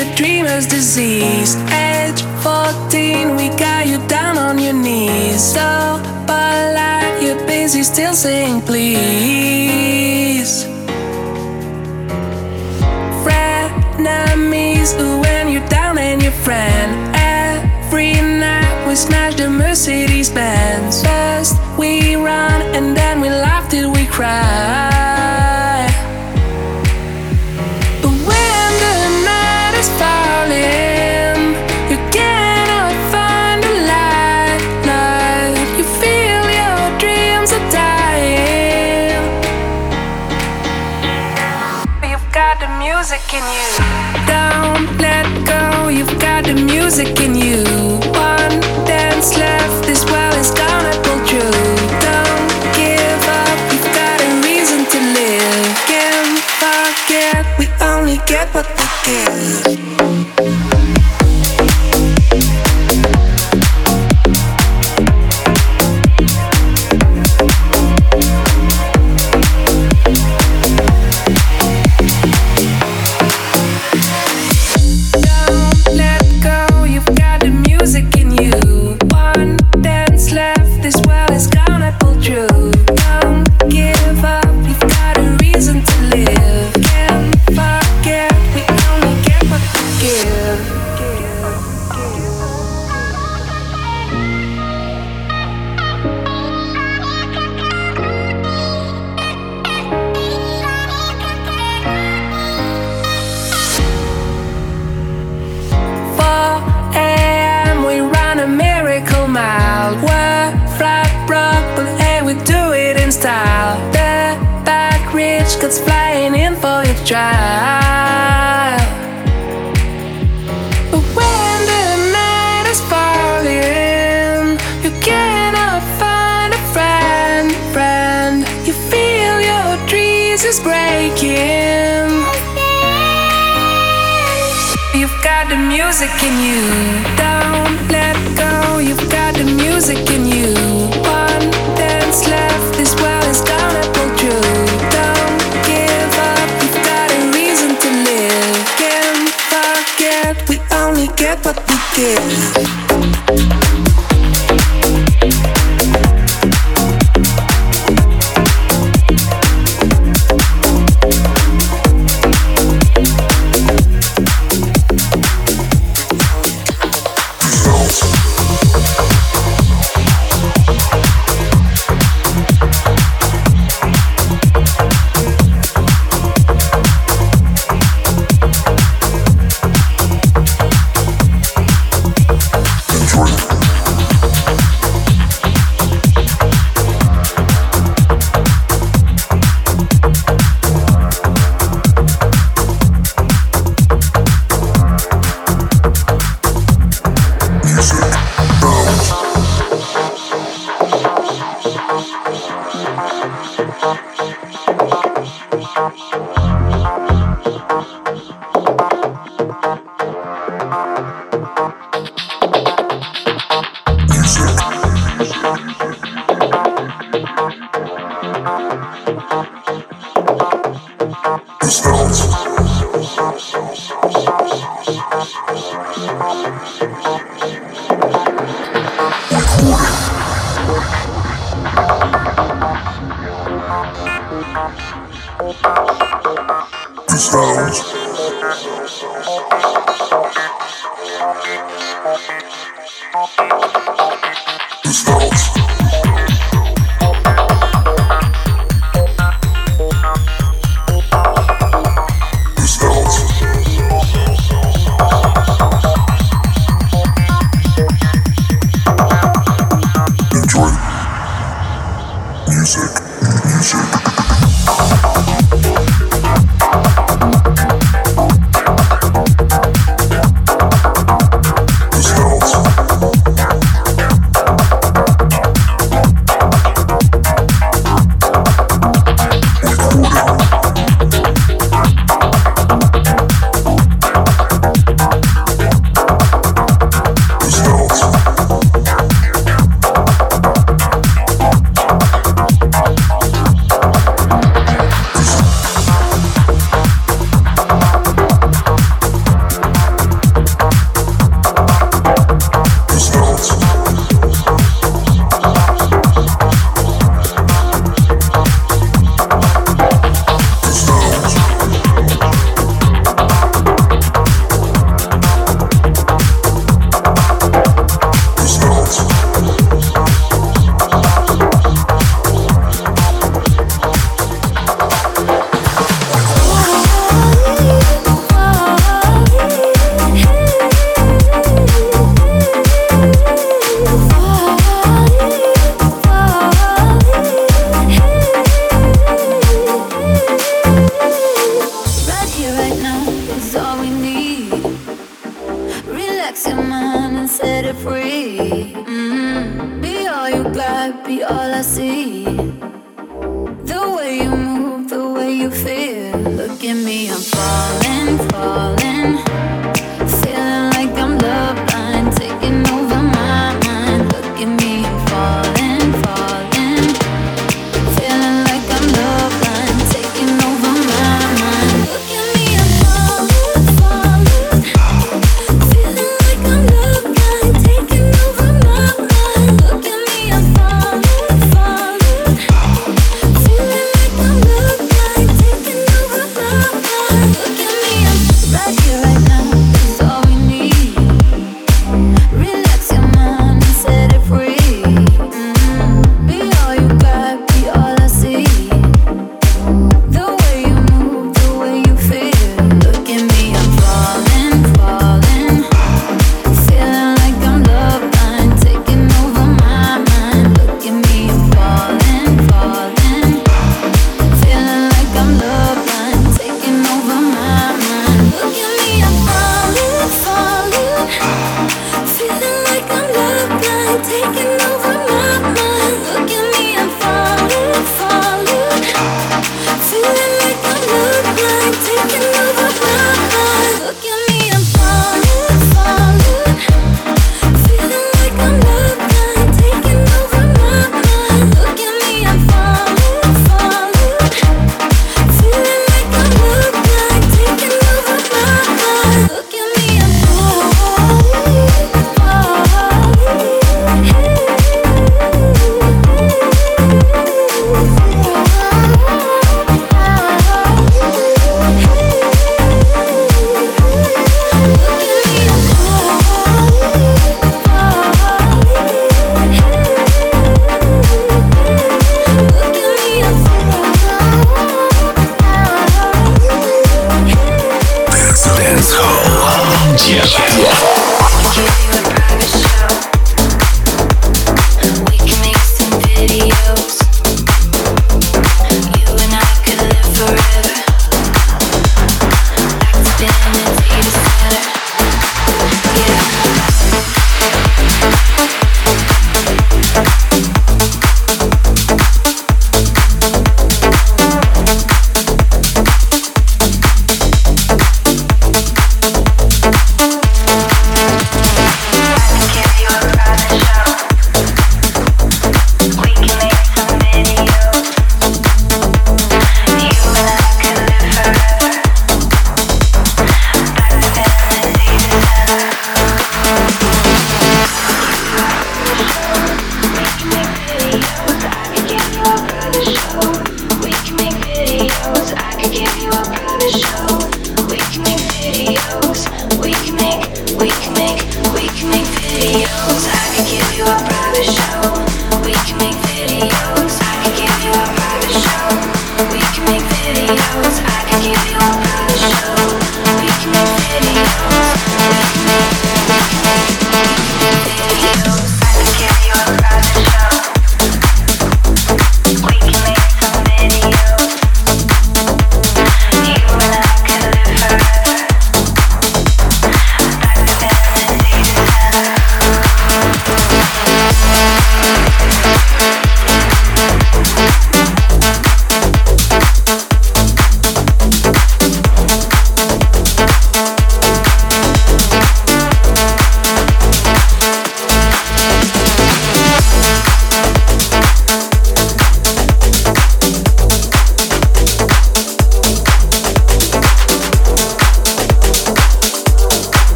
a dreamer's disease. Age 14, we got you down on your knees. So polite, you're busy still saying please. Frenemies, when you're down and your friend. Every night we smash the Mercedes Benz. First we run and then we laugh till we cry. Style. The back rich gets flying in for your trial. But when the night is falling, you cannot find a friend, friend. You feel your dreams is breaking. You've got the music in you. Don't let go. You've got the music in you. What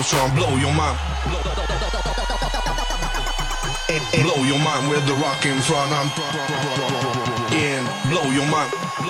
Words so strong. Blow your mind. Blow your mind with the rock in front. I'm in. Blow your mind.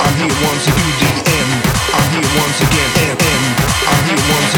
I'm here once. I'm here once again. End. End. I'm here once.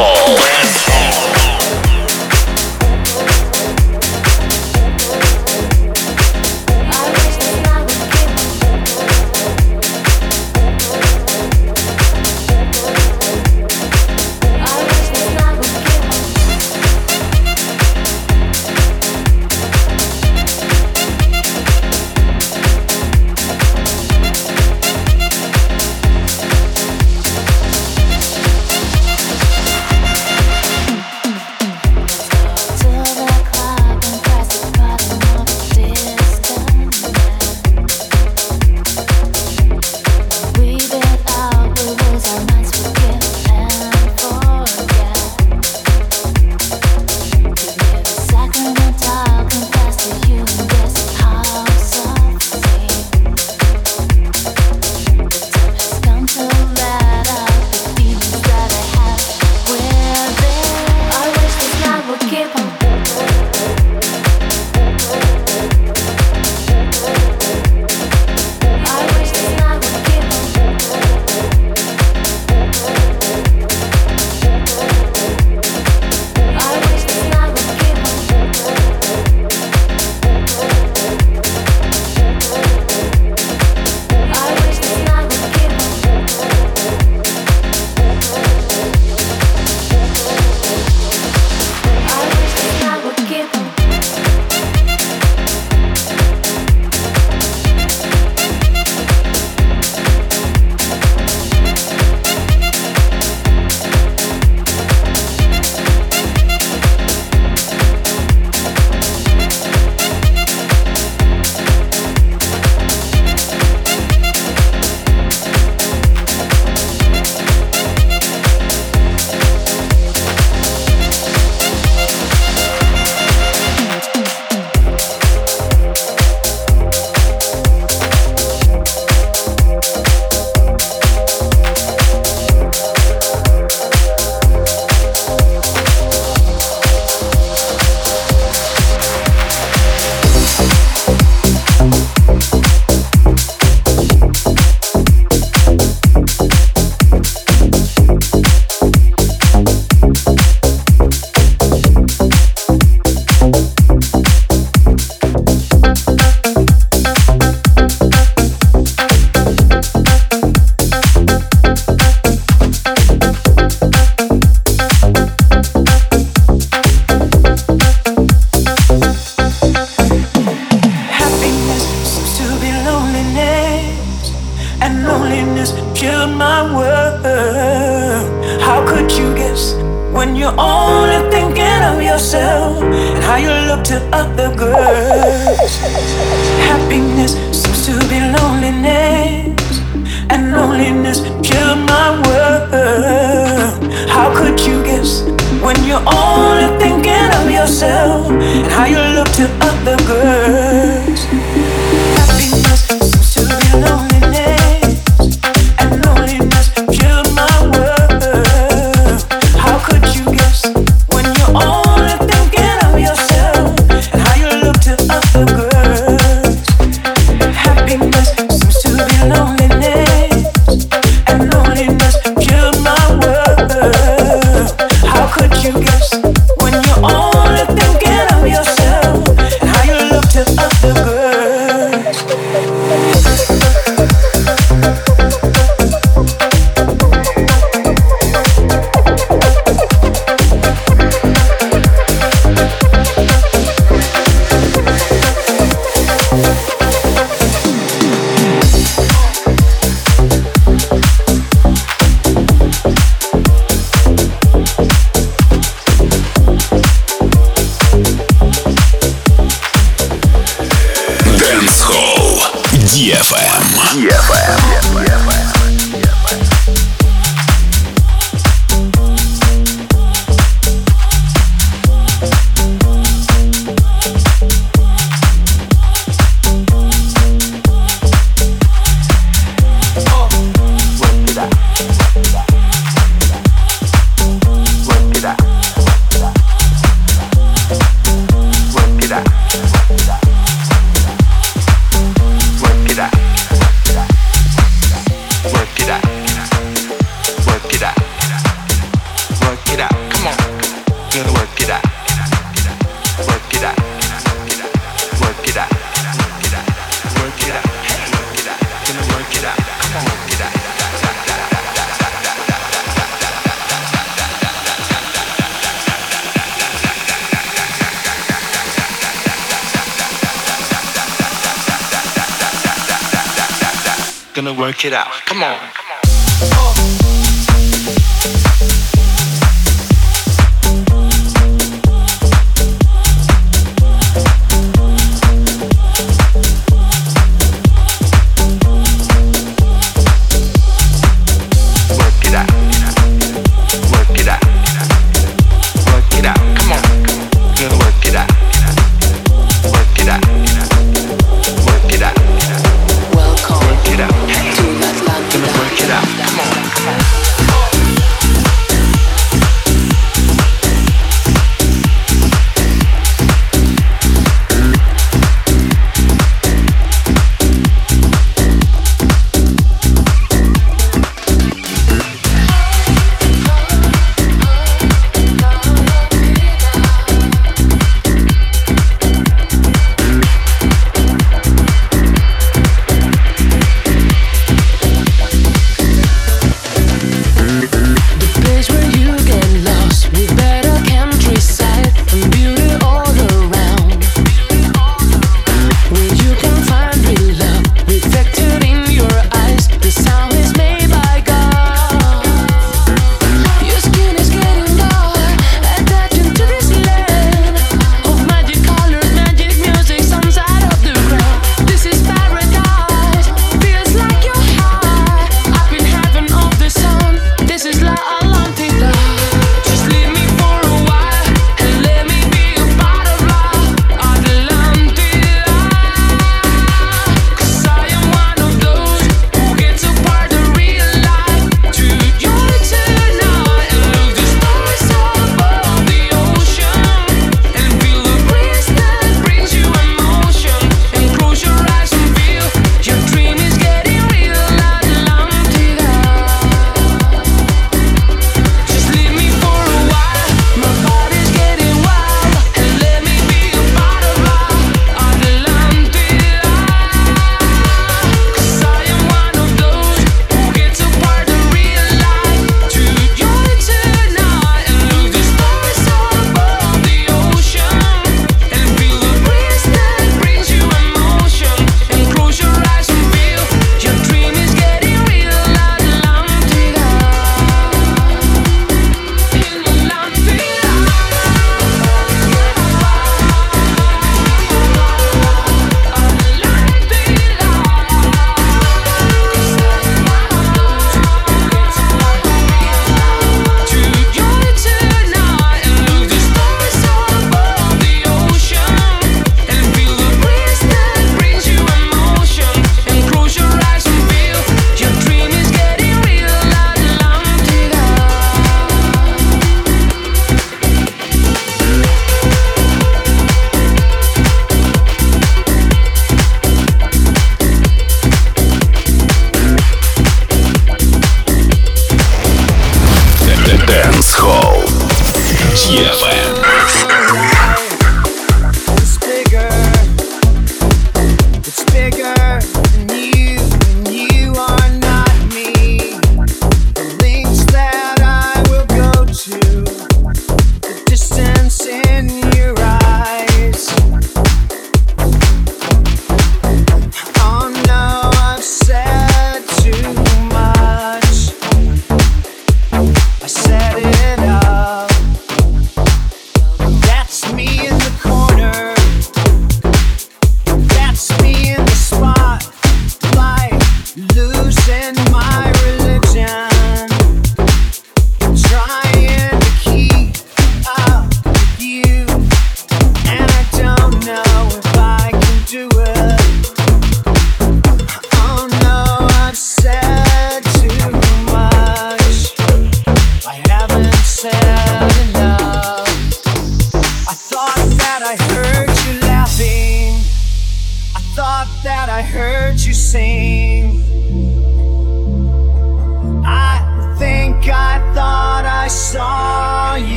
Oh.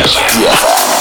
On